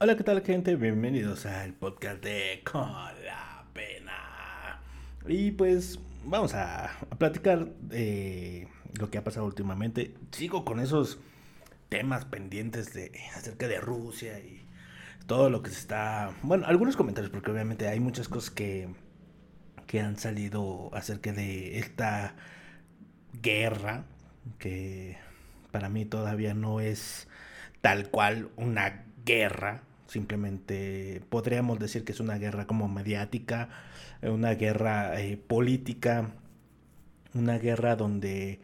Hola, ¿qué tal gente? Bienvenidos al podcast de Con la Pena. Y pues vamos a, platicar de lo que ha pasado últimamente. Sigo con esos temas pendientes de acerca de Rusia y todo lo que se está... Bueno, algunos comentarios porque obviamente hay muchas cosas que, que han salido acerca de esta guerra que para mí todavía no es tal cual una guerra Simplemente podríamos decir que es una guerra como mediática, eh, una guerra eh, política, una guerra donde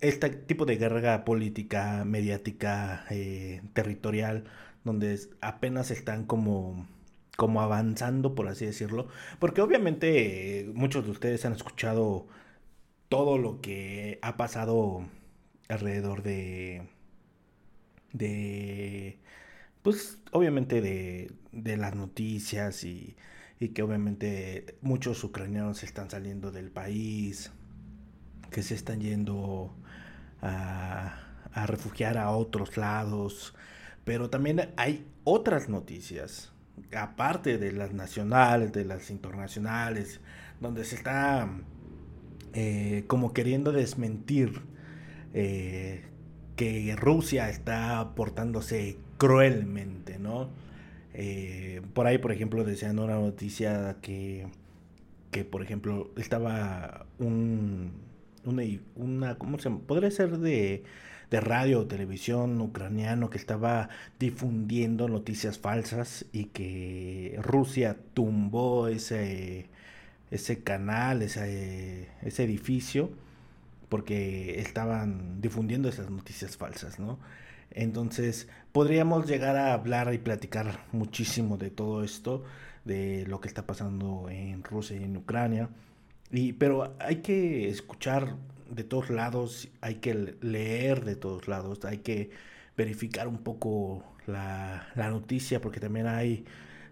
este tipo de guerra política, mediática, eh, territorial, donde apenas están como, como avanzando, por así decirlo, porque obviamente muchos de ustedes han escuchado todo lo que ha pasado alrededor de de pues obviamente de, de las noticias y, y, que obviamente muchos ucranianos están saliendo del país, que se están yendo a, a refugiar a otros lados, pero también hay otras noticias, aparte de las nacionales, de las internacionales, donde se está eh, como queriendo desmentir eh, que Rusia está portándose cruelmente, ¿no? Eh, por ahí, por ejemplo, decían una noticia que, que por ejemplo, estaba un, una, ¿cómo se llama? Podría ser de, de radio o televisión ucraniano que estaba difundiendo noticias falsas y que Rusia tumbó ese, ese canal, ese, ese edificio porque estaban difundiendo esas noticias falsas, ¿no? Entonces, podríamos llegar a hablar y platicar muchísimo de todo esto, de lo que está pasando en Rusia y en Ucrania. Y, pero hay que escuchar de todos lados, hay que leer de todos lados, hay que verificar un poco la, la noticia, porque también hay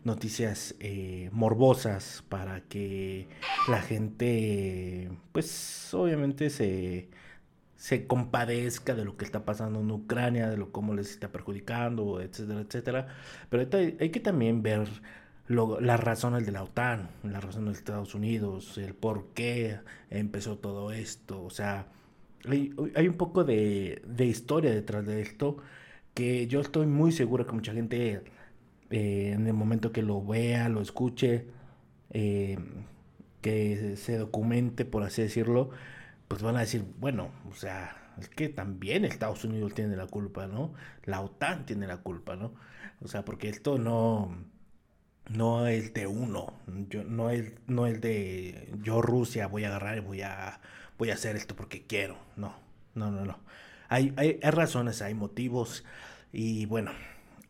noticias eh, morbosas para que la gente, pues obviamente se, se compadezca de lo que está pasando en Ucrania, de lo cómo les está perjudicando, etcétera, etcétera. Pero hay que también ver las razones de la OTAN, las razones de Estados Unidos, el por qué empezó todo esto. O sea, hay, un poco de, de historia detrás de esto que yo estoy muy seguro que mucha gente eh, en el momento que lo vea, lo escuche, eh, que se documente, por así decirlo, pues van a decir, bueno, o sea, es que también Estados Unidos tiene la culpa, ¿no? La OTAN tiene la culpa, ¿no? O sea, porque esto no, no es de uno, yo, no, es, no es de yo Rusia voy a agarrar y voy a, voy a hacer esto porque quiero, no, no, no, no. Hay, hay, razones, hay motivos y bueno,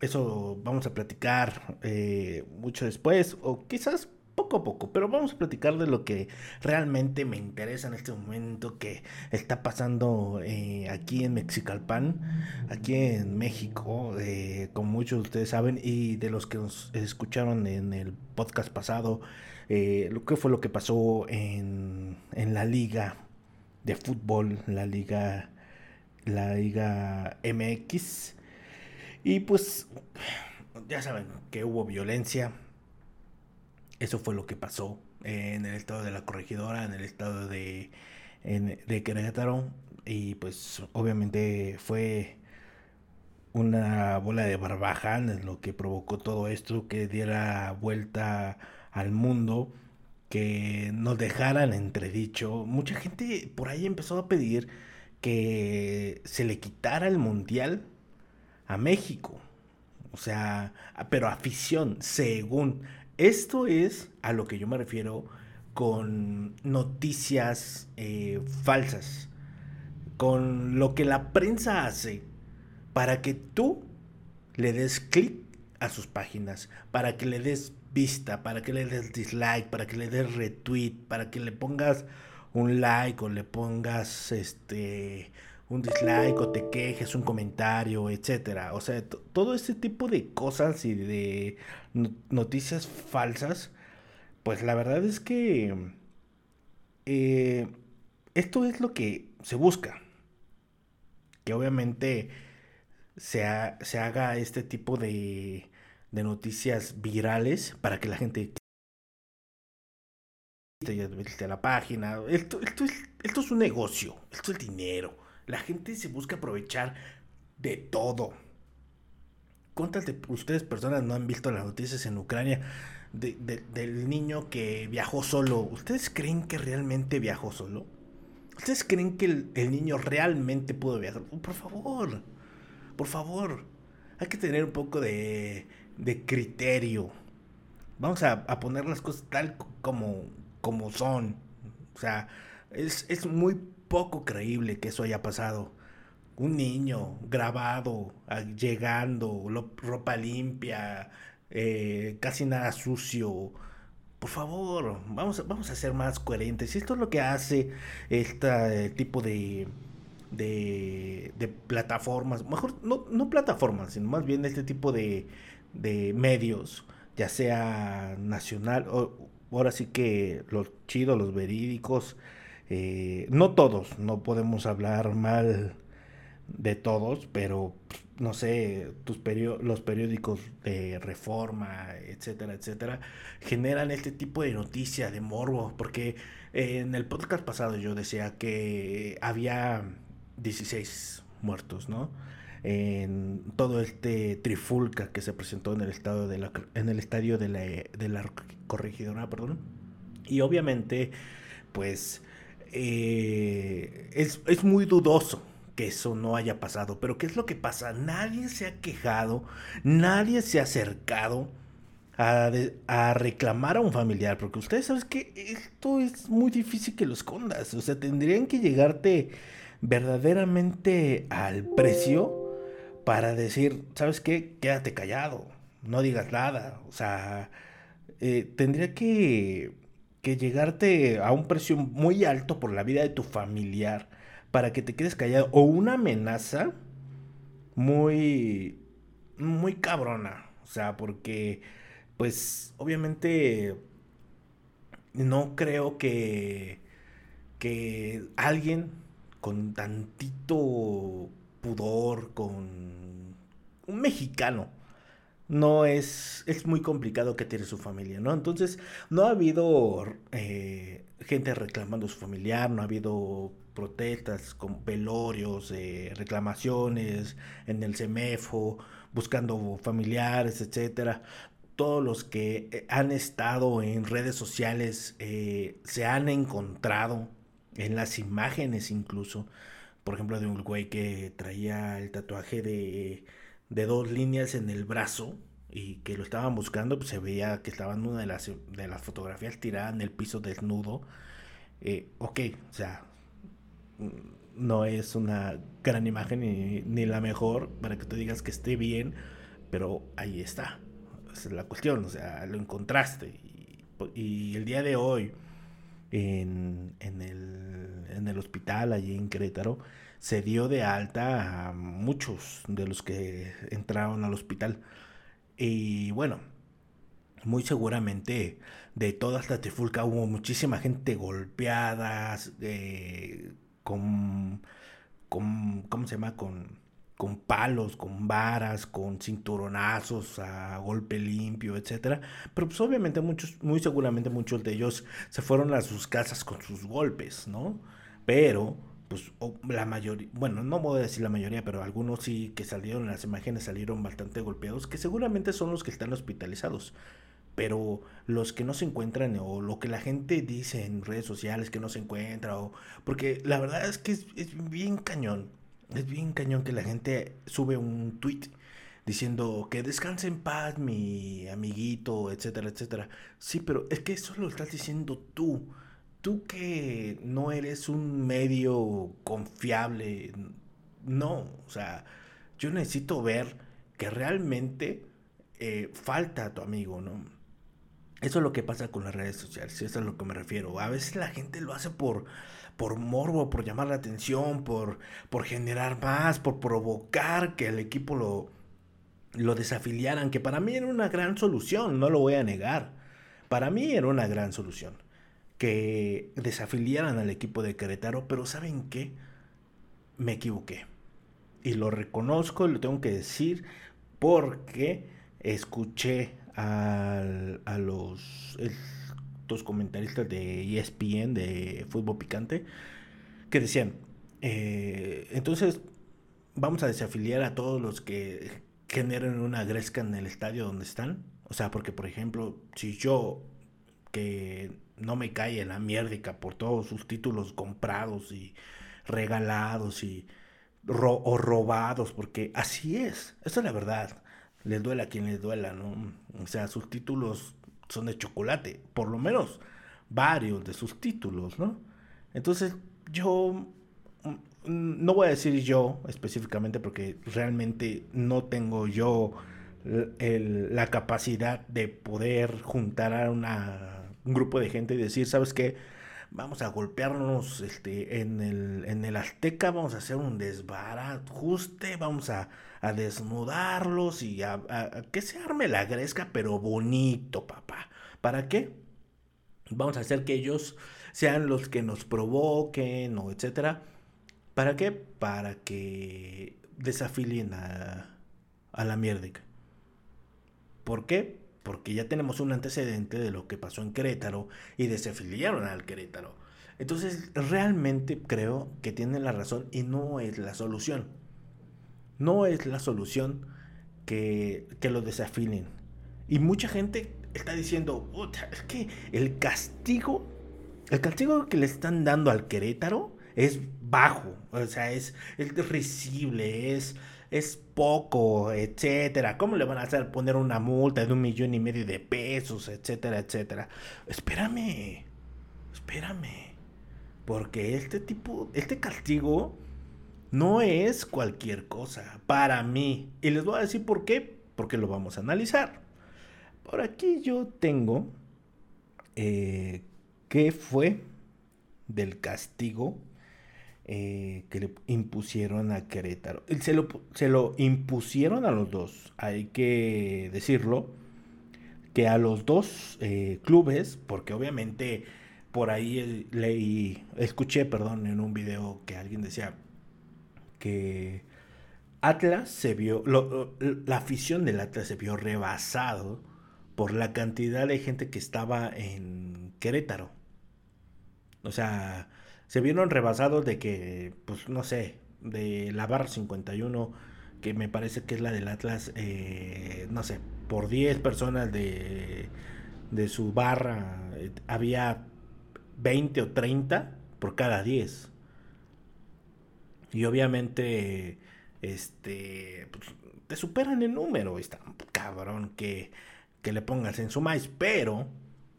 eso vamos a platicar eh, mucho después, o quizás poco a poco, pero vamos a platicar de lo que realmente me interesa en este momento que está pasando eh, aquí en Mexicalpan, aquí en México, eh, como muchos de ustedes saben, y de los que nos escucharon en el podcast pasado, lo que fue lo que pasó en, en la liga de fútbol, la liga, la liga MX. Y pues, ya saben que hubo violencia. Eso fue lo que pasó en el estado de la corregidora, en el estado de, de Querétaro. Y pues obviamente fue una bola de barbajanes lo que provocó todo esto, que diera vuelta al mundo, que nos dejaran entredicho. Mucha gente por ahí empezó a pedir que se le quitara el mundial a México. O sea, pero afición, según. Esto es a lo que yo me refiero con noticias eh, falsas. Con lo que la prensa hace para que tú le des clic a sus páginas, para que le des vista, para que le des dislike, para que le des retweet, para que le pongas un like o le pongas este un dislike o te quejes, un comentario, etcétera. O sea, todo este tipo de cosas y de noticias falsas, pues la verdad es que eh, esto es lo que se busca. Que obviamente se, se haga este tipo de, de noticias virales para que la gente a la página. Esto, esto, es, esto es un negocio, esto es dinero. La gente se busca aprovechar de todo. ¿Cuántas de ustedes personas no han visto las noticias en Ucrania del niño que viajó solo? ¿Ustedes creen que realmente viajó solo? ¿Ustedes creen que el, niño realmente pudo viajar? Por favor, por favor. Hay que tener un poco de, de criterio. Vamos a, a, poner las cosas tal como, como son. O sea, es, es muy poco creíble que eso haya pasado un niño grabado, ah, llegando, ropa limpia, eh, casi nada sucio. Por favor, vamos, vamos a ser más coherentes. Esto es lo que hace este tipo de, de, plataformas, mejor no, no, plataformas, sino más bien este tipo de, de medios, ya sea nacional, o ahora sí que los chidos, los verídicos, eh, no todos, no podemos hablar mal de todos, pero no sé, tus los periódicos de reforma, etcétera, etcétera, generan este tipo de noticias de morbo, porque en el podcast pasado yo decía que había 16 muertos, ¿no? En todo este trifulca que se presentó en el estado de la, en el estadio de la corregidora, perdón. Y obviamente, pues eh, es, es muy dudoso que eso no haya pasado. Pero ¿qué es lo que pasa? Nadie se ha quejado, nadie se ha acercado a, a reclamar a un familiar, porque ustedes saben que esto es muy difícil que lo escondas. O sea, tendrían que llegarte verdaderamente al precio para decir, ¿sabes qué? Quédate callado, no digas nada. O sea, eh, tendría que, que llegarte a un precio muy alto por la vida de tu familiar para que te quedes callado o una amenaza muy muy cabrona, o sea, porque pues obviamente no creo que que alguien con tantito pudor, con un mexicano, no es, es muy complicado que tiene su familia, ¿no? Entonces, no ha habido eh, gente reclamando a su familiar, no ha habido protestas con velorios, eh, reclamaciones en el CEMEFO, buscando familiares, etcétera. Todos los que eh, han estado en redes sociales se han encontrado en las imágenes incluso, por ejemplo, de un güey que traía el tatuaje de de dos líneas en el brazo y que lo estaban buscando, pues se veía que estaba en una de las, de las fotografías tirada en el piso desnudo. Eh, ok, o sea, mm, no es una gran imagen ni, la mejor para que tú digas que esté bien, pero ahí está. Esa es la cuestión, o sea, lo encontraste. Y, el día de hoy, en, en, el, en el hospital allí en Querétaro, se dio de alta a muchos de los que entraron al hospital. Y bueno, muy seguramente de toda esta trifulca hubo muchísima gente golpeada, eh, con, con, ¿cómo se llama? Con, con palos, con varas, con cinturonazos a golpe limpio, etcétera. Pero pues obviamente muchos, muy seguramente muchos de ellos se fueron a sus casas con sus golpes, ¿no? Pero pues la mayoría, bueno, no voy a decir la mayoría, pero algunos sí que salieron en las imágenes salieron bastante golpeados, que seguramente son los que están hospitalizados. Pero los que no se encuentran, o lo que la gente dice en redes sociales que no se encuentra, o porque la verdad es que es, es bien cañón. Es bien cañón que la gente sube un tweet diciendo que descanse en paz mi amiguito, etcétera, etcétera. Sí, pero es que eso lo estás diciendo tú tú que no eres un medio confiable, no, o sea, yo necesito ver que realmente eh, falta a tu amigo, ¿no? Eso es lo que pasa con las redes sociales, eso es a lo que me refiero. A veces la gente lo hace por, por morbo, por llamar la atención, por, por generar más, por provocar que el equipo lo, lo desafiliaran, que para mí era una gran solución, no lo voy a negar. Para mí era una gran solución que desafiliaran al equipo de Querétaro, pero ¿saben qué? Me equivoqué. Y lo reconozco y lo tengo que decir porque escuché a los, dos comentaristas de ESPN, de Fútbol Picante, que decían, eh, entonces vamos a desafiliar a todos los que generen una gresca en el estadio donde están. O sea, porque por ejemplo, si yo que no me cae en la mierdica por todos sus títulos comprados y regalados y o robados, porque así es, esa es la verdad. Les duela a quien les duela, ¿no? O sea, sus títulos son de chocolate, por lo menos varios de sus títulos, ¿no? Entonces, yo mm, no voy a decir yo específicamente porque realmente no tengo yo la capacidad de poder juntar a una, un grupo de gente y decir, ¿sabes qué? Vamos a golpearnos este, en, el, en el Azteca, vamos a hacer un desbarajuste, vamos a, a desnudarlos y a, que se arme la gresca, pero bonito, papá. ¿Para qué? Vamos a hacer que ellos sean los que nos provoquen o etcétera. ¿Para qué? Para que desafilien a, a la mierda. ¿Por qué? Porque ya tenemos un antecedente de lo que pasó en Querétaro y desafiliaron al Querétaro. Entonces, realmente creo que tienen la razón y no es la solución. No es la solución que, que lo desafilien. Y mucha gente está diciendo, es que el castigo, el castigo que le están dando al Querétaro es bajo, o sea, es, es risible, es, es poco, etcétera. ¿Cómo le van a hacer poner una multa de un millón y medio de pesos, etcétera, etcétera? Espérame, espérame, porque este tipo, este castigo no es cualquier cosa para mí. Y les voy a decir por qué, porque lo vamos a analizar. Por aquí yo tengo eh, qué fue del castigo eh, que le impusieron a Querétaro. Se lo, se lo impusieron a los dos, hay que decirlo, que a los dos eh, clubes, porque obviamente por ahí leí, escuché, perdón, en un video que alguien decía que Atlas se vio, la afición del Atlas se vio rebasado por la cantidad de gente que estaba en Querétaro. O sea, se vieron rebasados de que, pues no sé, de la barra 51, que me parece que es la del Atlas, eh, no sé, por 10 personas de, de su barra, eh, había 20 o 30 por cada 10. Y obviamente, este, pues, te superan el número, está cabrón que que le pongas en su maíz, pero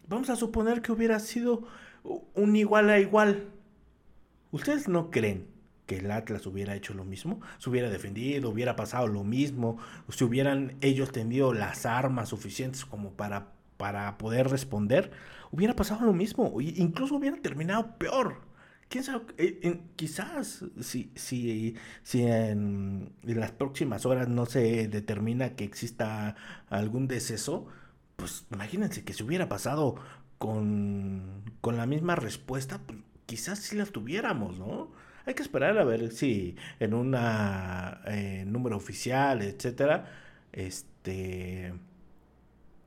vamos a suponer que hubiera sido un igual a igual. ¿Ustedes no creen que el Atlas hubiera hecho lo mismo? Se hubiera defendido, hubiera pasado lo mismo, si hubieran ellos tenido las armas suficientes como para, para poder responder, hubiera pasado lo mismo, incluso hubiera terminado peor. ¿Quién sabe? Eh, quizás si, si, si en, las próximas horas no se determina que exista algún deceso, pues imagínense que si hubiera pasado con, con la misma respuesta, pues, quizás si la tuviéramos, ¿no? Hay que esperar a ver si en un eh, número oficial, etcétera, este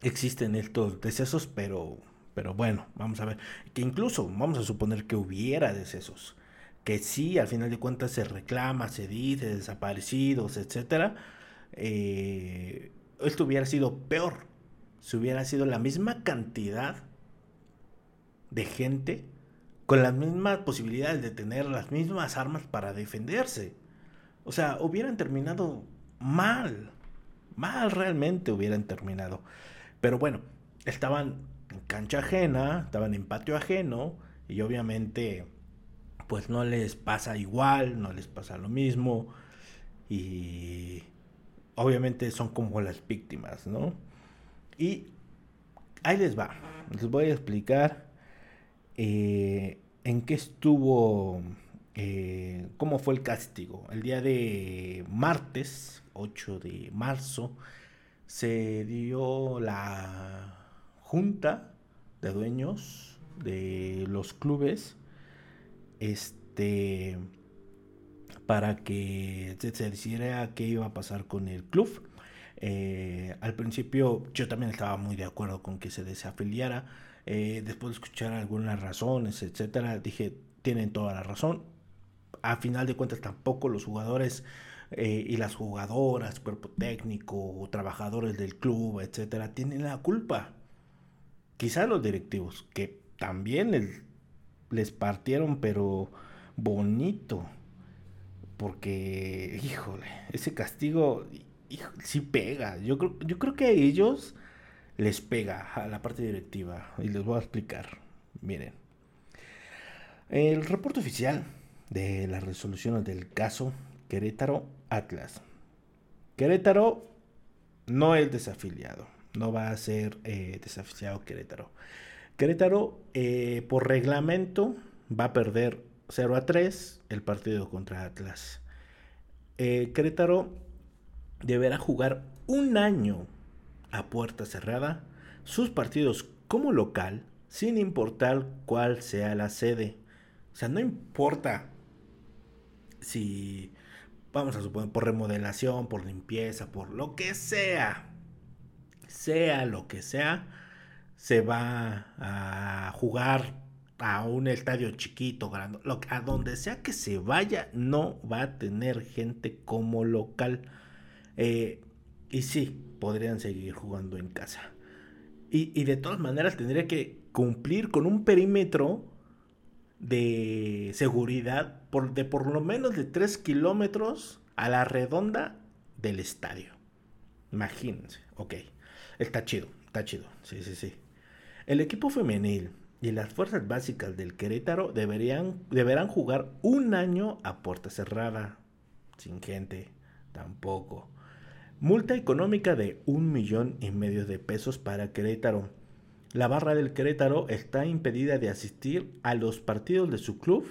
existen estos decesos, pero pero bueno, vamos a ver. Que incluso vamos a suponer que hubiera decesos. Que sí, al final de cuentas se reclama, se dice, desaparecidos, etc. Eh, esto hubiera sido peor. Si hubiera sido la misma cantidad de gente con las mismas posibilidades de tener las mismas armas para defenderse. O sea, hubieran terminado mal. Mal realmente hubieran terminado. Pero bueno, estaban en cancha ajena, estaban en patio ajeno y obviamente pues no les pasa igual, no les pasa lo mismo y obviamente son como las víctimas, ¿no? Y ahí les va, les voy a explicar eh, en qué estuvo, eh, cómo fue el castigo. El día de martes, 8 de marzo, se dio la junta de dueños de los clubes este para que se decidiera qué iba a pasar con el club Eh, al principio yo también estaba muy de acuerdo con que se desafiliara. Eh, después de escuchar algunas razones, etcétera, dije, tienen toda la razón. A final de cuentas tampoco los jugadores eh, y las jugadoras, cuerpo técnico, trabajadores del club, etcétera, tienen la culpa. Quizá los directivos, que también les, partieron, pero bonito. Porque, híjole, ese castigo sí pega. Yo creo, yo creo que ellos les pega a la parte directiva. Y les voy a explicar. Miren. El reporte oficial de las resoluciones del caso Querétaro Atlas. Querétaro no es desafiliado. No va a ser eh, desafiliado Querétaro. Querétaro, eh, por reglamento, va a perder 0 a 3 el partido contra Atlas. Eh, Querétaro deberá jugar un año a puerta cerrada sus partidos como local, sin importar cuál sea la sede. O sea, no importa si, vamos a suponer, por remodelación, por limpieza, por lo que sea, sea lo que sea, se va a jugar a un estadio chiquito, grande, a donde sea que se vaya, no va a tener gente como local. Eh, y sí, podrían seguir jugando en casa. Y, de todas maneras tendría que cumplir con un perímetro de seguridad por, de por lo menos de 3 kilómetros a la redonda del estadio. Imagínense, ok. Está chido, está chido, sí, sí, sí. El equipo femenil y las fuerzas básicas del Querétaro deberían, deberán jugar un año a puerta cerrada, sin gente, tampoco. Multa económica de un millón y medio de pesos para Querétaro. La barra del Querétaro está impedida de asistir a los partidos de su club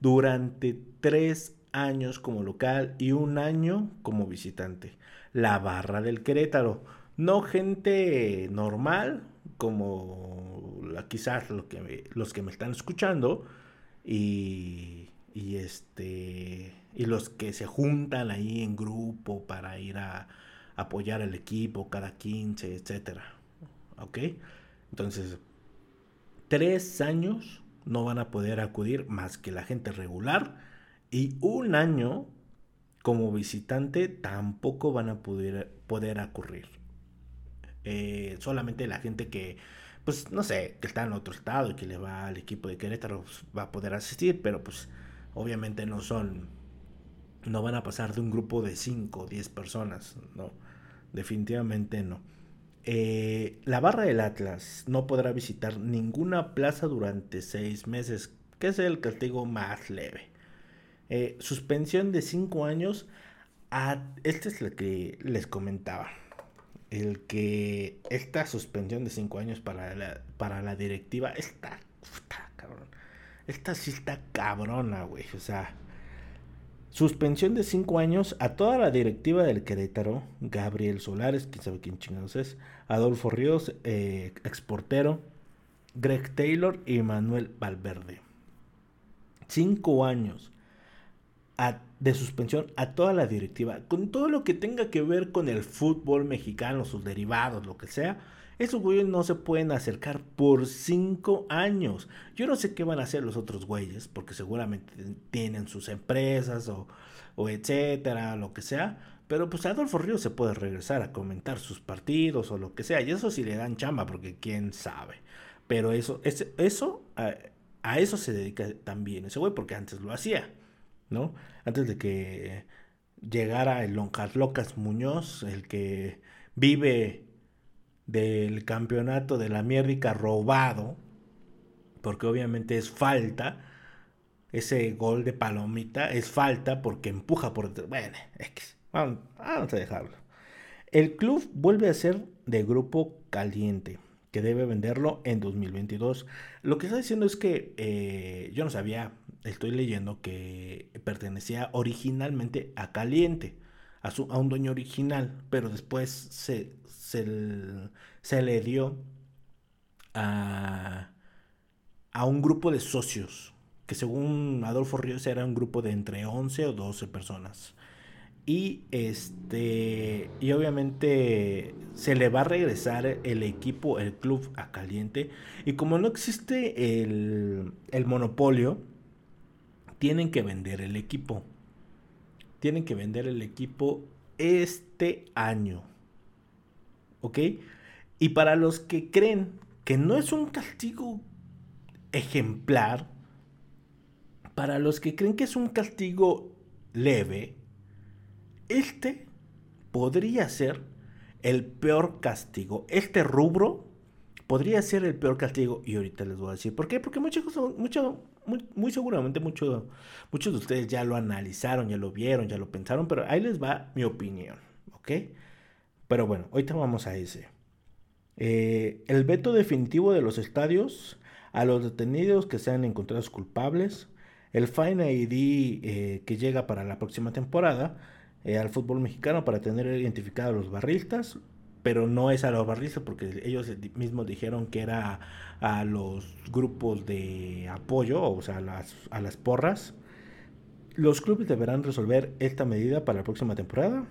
durante tres años como local y un año como visitante. La barra del Querétaro. No gente normal como quizás los que me están escuchando y, y este y los que se juntan ahí en grupo para ir a, apoyar al equipo cada 15, etcétera. ¿Ok? Entonces, tres años no van a poder acudir más que la gente regular y un año como visitante tampoco van a poder, poder ocurrir. Eh, solamente la gente que, pues no sé, que está en otro estado y que le va al equipo de Querétaro pues, va a poder asistir, pero pues obviamente no son, no van a pasar de un grupo de 5 o 10 personas, ¿no? definitivamente no. Eh, la barra del Atlas no podrá visitar ninguna plaza durante seis meses, que es el castigo más leve. Eh, suspensión de cinco años. A, este es el que les comentaba. El que esta suspensión de cinco años para la, para la directiva está, está cabrón. Esta sí está cabrona, güey. O sea, Suspensión de cinco años a toda la directiva del Querétaro, Gabriel Solares, quién sabe quién chingados es, Adolfo Ríos, eh, exportero, Greg Taylor y Manuel Valverde. Cinco años de suspensión a toda la directiva, con todo lo que tenga que ver con el fútbol mexicano, sus derivados, lo que sea, esos güeyes no se pueden acercar por cinco años. Yo no sé qué van a hacer los otros güeyes, porque seguramente tienen sus empresas o, etcétera, lo que sea. Pero pues Adolfo Ríos se puede regresar a comentar sus partidos o lo que sea. Y eso sí le dan chamba, porque quién sabe. Pero eso, eso a, a, eso se dedica también ese güey, porque antes lo hacía, ¿no? Antes de que llegara el Lonjas Locas Muñoz, el que vive del campeonato de la mierdica robado, porque obviamente es falta, ese gol de palomita es falta porque empuja por... Bueno, Vamos, vamos a dejarlo. El club vuelve a ser de grupo caliente, que debe venderlo en 2022. Lo que está diciendo es que eh, yo no sabía, estoy leyendo que pertenecía originalmente a Caliente, a, su, a un dueño original, pero después se, se, le dio a, a un grupo de socios, que según Adolfo Ríos era un grupo de entre 11 o 12 personas. Y este. Y obviamente se le va a regresar el equipo, el club a caliente. Y como no existe el, el monopolio, tienen que vender el equipo. Tienen que vender el equipo este año. ¿Ok? Y para los que creen que no es un castigo ejemplar, para los que creen que es un castigo leve, este podría ser el peor castigo. Este rubro podría ser el peor castigo. Y ahorita les voy a decir por qué. Porque muchos, mucho, muy, seguramente mucho, muchos de ustedes ya lo analizaron, ya lo vieron, ya lo pensaron. Pero ahí les va mi opinión. ¿Ok? Pero bueno, ahorita vamos a ese. Eh, el veto definitivo de los estadios a los detenidos que sean encontrados culpables. El Fine ID eh, que llega para la próxima temporada eh, al fútbol mexicano para tener identificados a los barristas, pero no es a los barristas porque ellos mismos dijeron que era a los grupos de apoyo, o sea, a las, a las porras. Los clubes deberán resolver esta medida para la próxima temporada,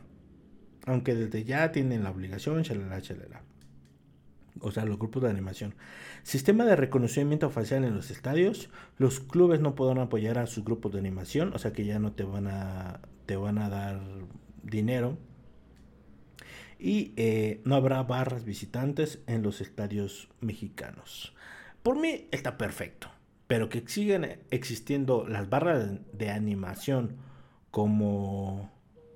aunque desde ya tienen la obligación, chalala, chalala o sea, los grupos de animación. Sistema de reconocimiento facial en los estadios. Los clubes no podrán apoyar a sus grupos de animación, o sea que ya no te van a, te van a dar dinero. Y eh, no habrá barras visitantes en los estadios mexicanos. Por mí está perfecto, pero que sigan existiendo las barras de animación como,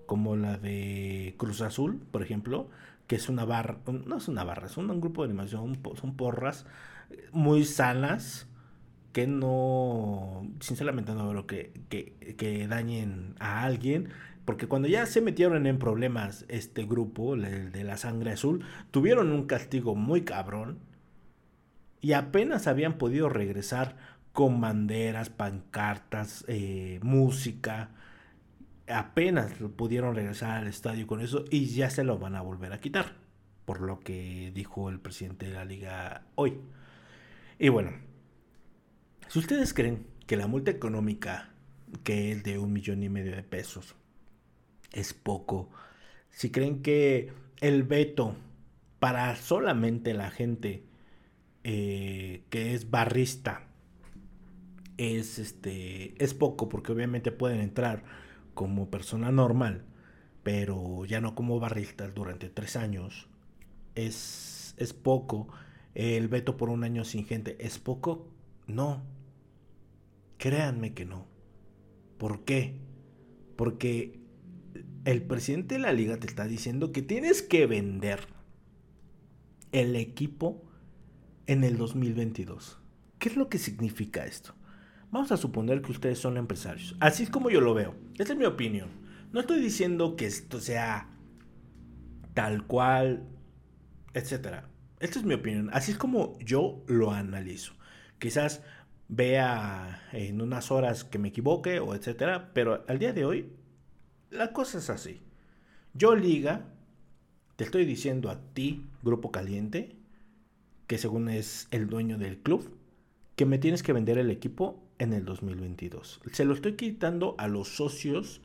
como la de Cruz Azul, por ejemplo, que es una barra, no es una barra, es un, grupo de animación, son porras eh, muy sanas que no, sinceramente no veo que, que, dañen a alguien, porque cuando ya se metieron en problemas este grupo, el de la sangre azul, tuvieron un castigo muy cabrón y apenas habían podido regresar con banderas, pancartas, eh, música, apenas pudieron regresar al estadio con eso y ya se lo van a volver a quitar, por lo que dijo el presidente de la liga hoy. Y bueno, si ustedes creen que la multa económica, que es de un millón y medio de pesos, es poco, si creen que el veto para solamente la gente eh, que es barrista es este es poco porque obviamente pueden entrar como persona normal, pero ya no como barrista durante tres años, es, es poco. El veto por un año sin gente, ¿es poco? No. Créanme que no. ¿Por qué? Porque el presidente de la liga te está diciendo que tienes que vender el equipo en el 2022. ¿Qué es lo que significa esto? Vamos a suponer que ustedes son empresarios. Así es como yo lo veo. Esa es mi opinión. No estoy diciendo que esto sea tal cual, etcétera. Esta es mi opinión. Así es como yo lo analizo. Quizás vea en unas horas que me equivoque o etcétera, pero al día de hoy la cosa es así. Yo liga, te estoy diciendo a ti, Grupo Caliente, que según es el dueño del club, que me tienes que vender el equipo en el 2022. Se lo estoy quitando a los socios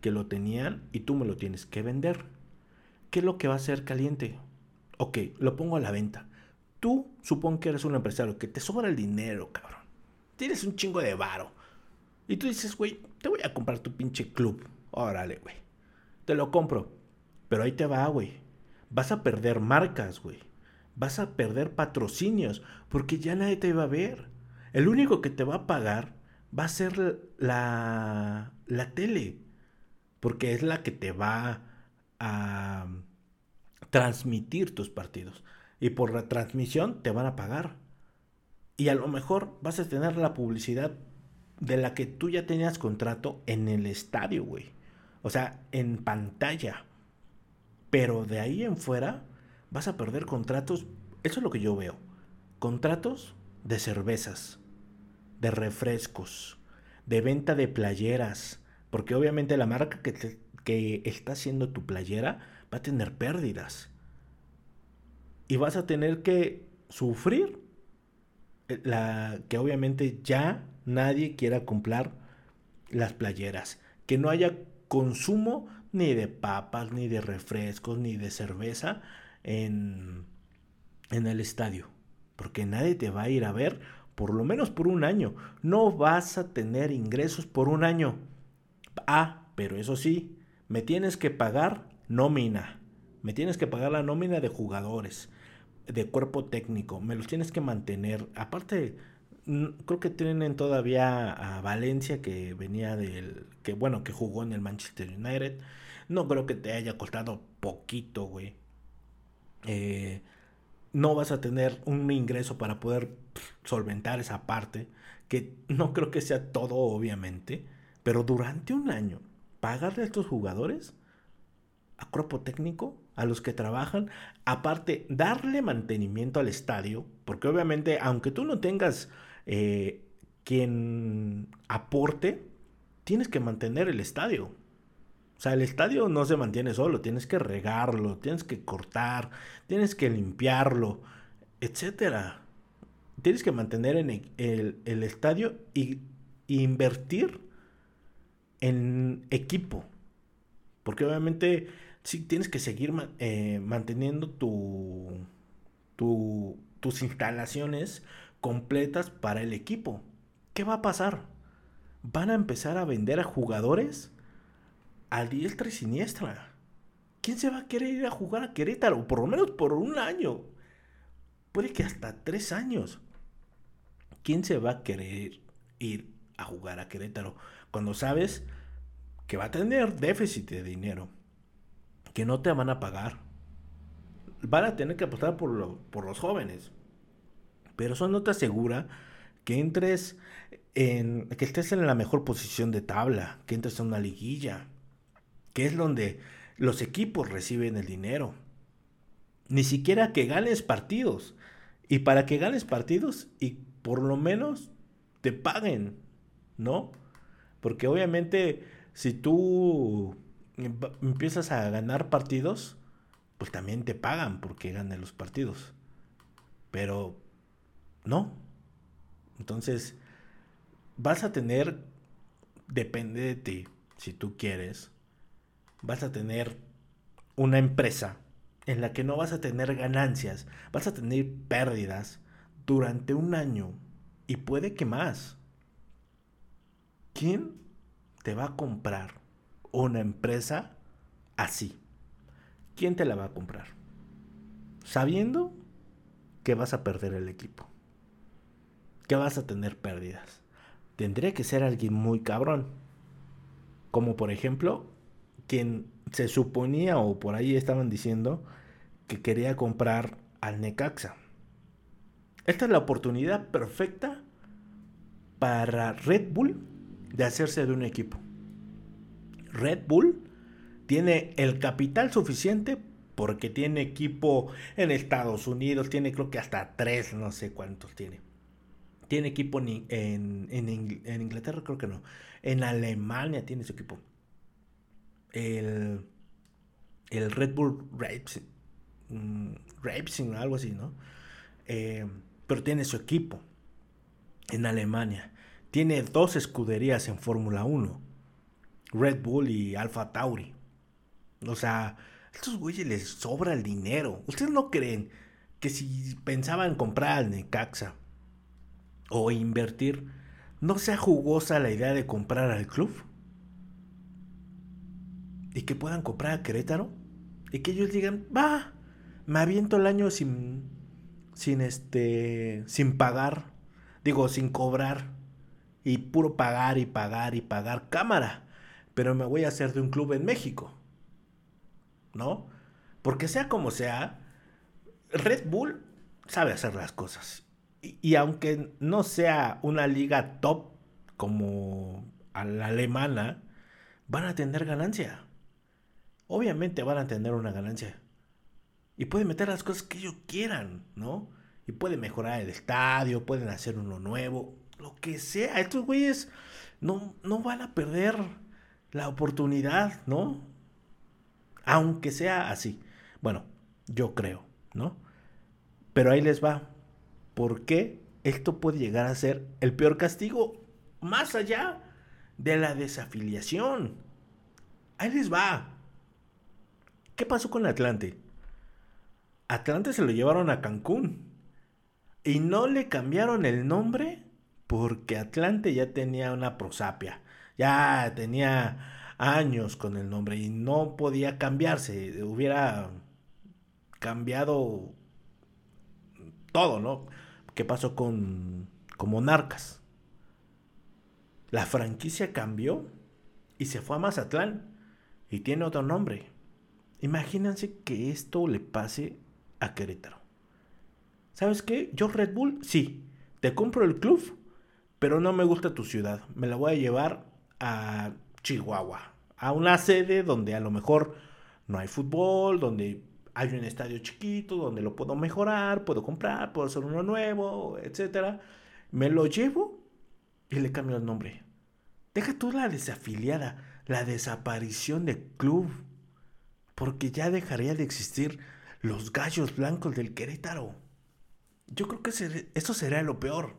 que lo tenían y tú me lo tienes que vender. ¿Qué es lo que va a ser caliente? Ok, lo pongo a la venta. Tú supón que eres un empresario que te sobra el dinero, cabrón. Tienes un chingo de varo. Y tú dices, güey, te voy a comprar tu pinche club. Órale, güey. Te lo compro. Pero ahí te va, güey. Vas a perder marcas, güey. Vas a perder patrocinios. Porque ya nadie te va a ver. El único que te va a pagar va a ser la, la tele, porque es la que te va a transmitir tus partidos. Y por la transmisión te van a pagar. Y a lo mejor vas a tener la publicidad de la que tú ya tenías contrato en el estadio, güey. O sea, en pantalla. Pero de ahí en fuera vas a perder contratos. Eso es lo que yo veo. Contratos de cervezas de refrescos, de venta de playeras, porque obviamente la marca que, que está haciendo tu playera va a tener pérdidas. Y vas a tener que sufrir eh, la, que obviamente ya nadie quiera comprar las playeras, que no haya consumo ni de papas, ni de refrescos, ni de cerveza en, en el estadio. Porque nadie te va a ir a ver por lo menos por un año. No vas a tener ingresos por un año. Ah, pero eso sí, me tienes que pagar nómina. Me tienes que pagar la nómina de jugadores, de cuerpo técnico. Me los tienes que mantener. Aparte, creo que tienen todavía a Valencia que venía del. que bueno, que jugó en el Manchester United. No creo que te haya costado poquito, güey. Eh, no vas a tener un ingreso para poder solventar esa parte, que no creo que sea todo, obviamente, pero durante un año, pagarle a estos jugadores, a cuerpo técnico, a los que trabajan, aparte, darle mantenimiento al estadio, porque obviamente, aunque tú no tengas eh, quien aporte, tienes que mantener el estadio. O sea, el estadio no se mantiene solo, tienes que regarlo, tienes que cortar, tienes que limpiarlo, etcétera. Tienes que mantener en el, estadio y, invertir en equipo. Porque obviamente sí tienes que seguir eh, manteniendo tu, tus instalaciones completas para el equipo. ¿Qué va a pasar? Van a empezar a vender a jugadores a diestra y siniestra. ¿Quién se va a querer ir a jugar a Querétaro? Por lo menos por un año. Puede que hasta tres años. ¿Quién se va a querer ir a jugar a Querétaro cuando sabes que va a tener déficit de dinero? Que no te van a pagar. Van a tener que apostar por, por los jóvenes. Pero eso no te asegura que entres en. que estés en la mejor posición de tabla, que entres en una liguilla que es donde los equipos reciben el dinero. Ni siquiera que ganes partidos. Y para que ganes partidos y por lo menos te paguen, ¿no? Porque obviamente si tú empiezas a ganar partidos, pues también te pagan porque ganes los partidos. Pero no. Entonces, vas a tener, depende de ti, si tú quieres, vas a tener una empresa en la que no vas a tener ganancias, vas a tener pérdidas durante un año y puede que más. ¿Quién te va a comprar una empresa así? ¿Quién te la va a comprar? Sabiendo que vas a perder el equipo, que vas a tener pérdidas. Tendría que ser alguien muy cabrón. Como por ejemplo quien se suponía o por ahí estaban diciendo que quería comprar al Necaxa. Esta es la oportunidad perfecta para Red Bull de hacerse de un equipo. Red Bull tiene el capital suficiente porque tiene equipo en Estados Unidos, tiene creo que hasta tres, no sé cuántos tiene. Tiene equipo en, en Inglaterra, creo que no. En Alemania tiene su equipo el, el Red Bull Racing, mm, algo así, ¿no? Eh, pero tiene su equipo en Alemania. Tiene dos escuderías en Fórmula 1. Red Bull y Alfa Tauri. O sea, a estos güeyes les sobra el dinero. ¿Ustedes no creen que si pensaban comprar al Necaxa o invertir, no sea jugosa la idea de comprar al club? y que puedan comprar a Querétaro y que ellos digan, va, me aviento el año sin, sin este, sin pagar, digo, sin cobrar y puro pagar y pagar y pagar cámara, pero me voy a hacer de un club en México, ¿no? Porque sea como sea, Red Bull sabe hacer las cosas. Y, aunque no sea una liga top como a la alemana, van a tener ganancia obviamente van a tener una ganancia. Y pueden meter las cosas que ellos quieran, ¿no? Y pueden mejorar el estadio, pueden hacer uno nuevo, lo que sea. Estos güeyes no, no van a perder la oportunidad, ¿no? Aunque sea así. Bueno, yo creo, ¿no? Pero ahí les va. ¿Por qué esto puede llegar a ser el peor castigo más allá de la desafiliación? Ahí les va. ¿Qué pasó con Atlante? Atlante se lo llevaron a Cancún y no le cambiaron el nombre porque Atlante ya tenía una prosapia, ya tenía años con el nombre y no podía cambiarse, hubiera cambiado todo, ¿no? ¿Qué pasó con, con Monarcas? La franquicia cambió y se fue a Mazatlán y tiene otro nombre. Imagínense que esto le pase a Querétaro. ¿Sabes qué? Yo Red Bull, sí, te compro el club, pero no me gusta tu ciudad. Me la voy a llevar a Chihuahua, a una sede donde a lo mejor no hay fútbol, donde hay un estadio chiquito, donde lo puedo mejorar, puedo comprar, puedo hacer uno nuevo, etc. Me lo llevo y le cambio el nombre. Deja tú la desafiliada, la desaparición del club, porque ya dejaría de existir los gallos blancos del Querétaro. Yo creo que eso será lo peor.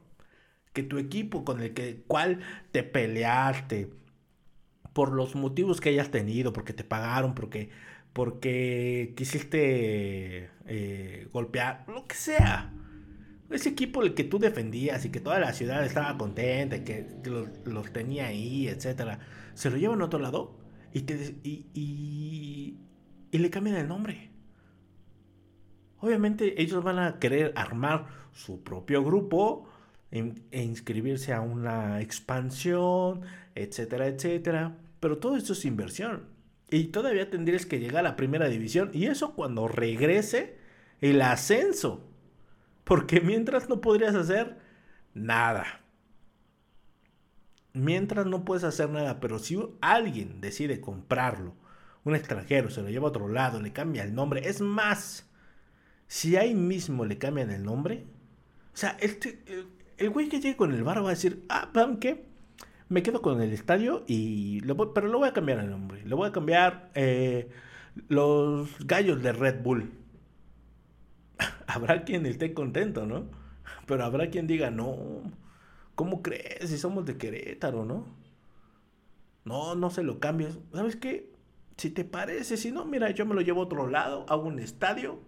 Que tu equipo con el que, cual te peleaste, por los motivos que hayas tenido, porque te pagaron, porque, porque quisiste eh, golpear, lo que sea. Ese equipo el que tú defendías y que toda la ciudad estaba contenta, que, los, tenía ahí, etcétera, se lo llevan a otro lado y, te, y, y, y le cambian el nombre. Obviamente ellos van a querer armar su propio grupo e inscribirse a una expansión, etcétera, etcétera. Pero todo esto es inversión. Y todavía tendrías que llegar a la primera división. Y eso cuando regrese el ascenso. Porque mientras no podrías hacer nada. Mientras no puedes hacer nada. Pero si alguien decide comprarlo, un extranjero se lo lleva a otro lado, le cambia el nombre. Es más, si ahí mismo le cambian el nombre, o sea, este, el, güey que llegue con el bar va a decir, ah, qué? Me quedo con el estadio y lo pero lo voy a cambiar el nombre. Le voy a cambiar eh, los gallos de Red Bull. habrá quien esté contento, ¿no? Pero habrá quien diga, no, ¿cómo crees? Si somos de Querétaro, ¿no? No, no se lo cambies. ¿Sabes qué? Si te parece, si no, mira, yo me lo llevo a otro lado, hago un estadio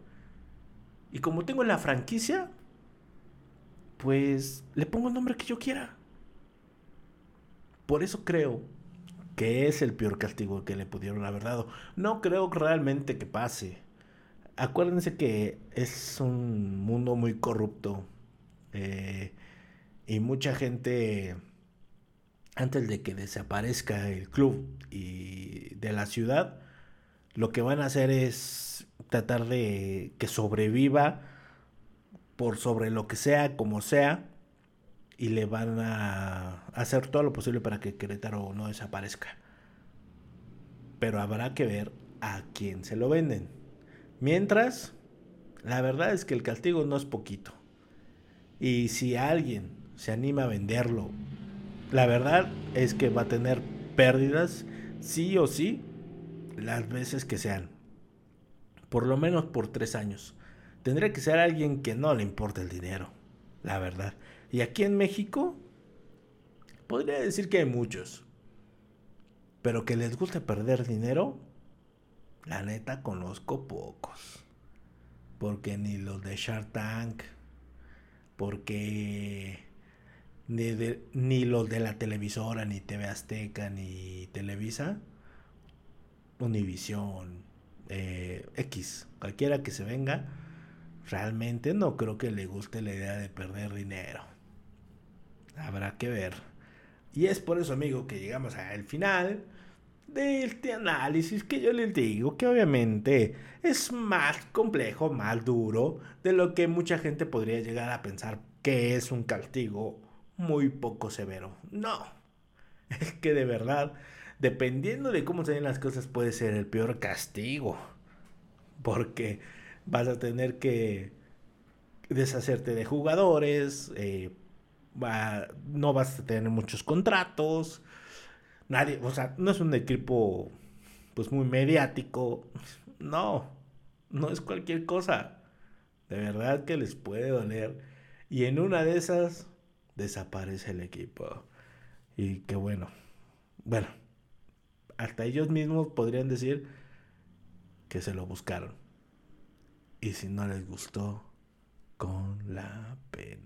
y como tengo la franquicia, pues le pongo el nombre que yo quiera. Por eso creo que es el peor castigo que le pudieron haber dado. No creo realmente que pase. Acuérdense que es un mundo muy corrupto. Eh, y mucha gente, antes de que desaparezca el club y de la ciudad, lo que van a hacer es tratar de que sobreviva por sobre lo que sea, como sea, y le van a hacer todo lo posible para que Querétaro no desaparezca. Pero habrá que ver a quién se lo venden. Mientras, la verdad es que el castigo no es poquito. Y si alguien se anima a venderlo, la verdad es que va a tener pérdidas, sí o sí, las veces que sean por lo menos por tres años. Tendría que ser alguien que no le importe el dinero, la verdad. Y aquí en México, podría decir que hay muchos. Pero que les guste perder dinero, la neta conozco pocos. Porque ni los de Shark Tank, porque ni, ni los de la televisora, ni TV Azteca, ni Televisa, Univisión, eh, X, cualquiera que se venga, realmente no creo que le guste la idea de perder dinero. Habrá que ver. Y es por eso, amigo, que llegamos al final de este análisis que yo les digo que obviamente es más complejo, más duro de lo que mucha gente podría llegar a pensar que es un castigo muy poco severo. No, es que de verdad dependiendo de cómo se den las cosas, puede ser el peor castigo. Porque vas a tener que deshacerte de jugadores, eh, no vas a tener muchos contratos, nadie, o sea, no es un equipo pues muy mediático, no, no es cualquier cosa, de verdad que les puede doler. Y en una de esas desaparece el equipo. Y qué bueno, bueno, hasta ellos mismos podrían decir que se lo buscaron. Y si no les gustó, con la P.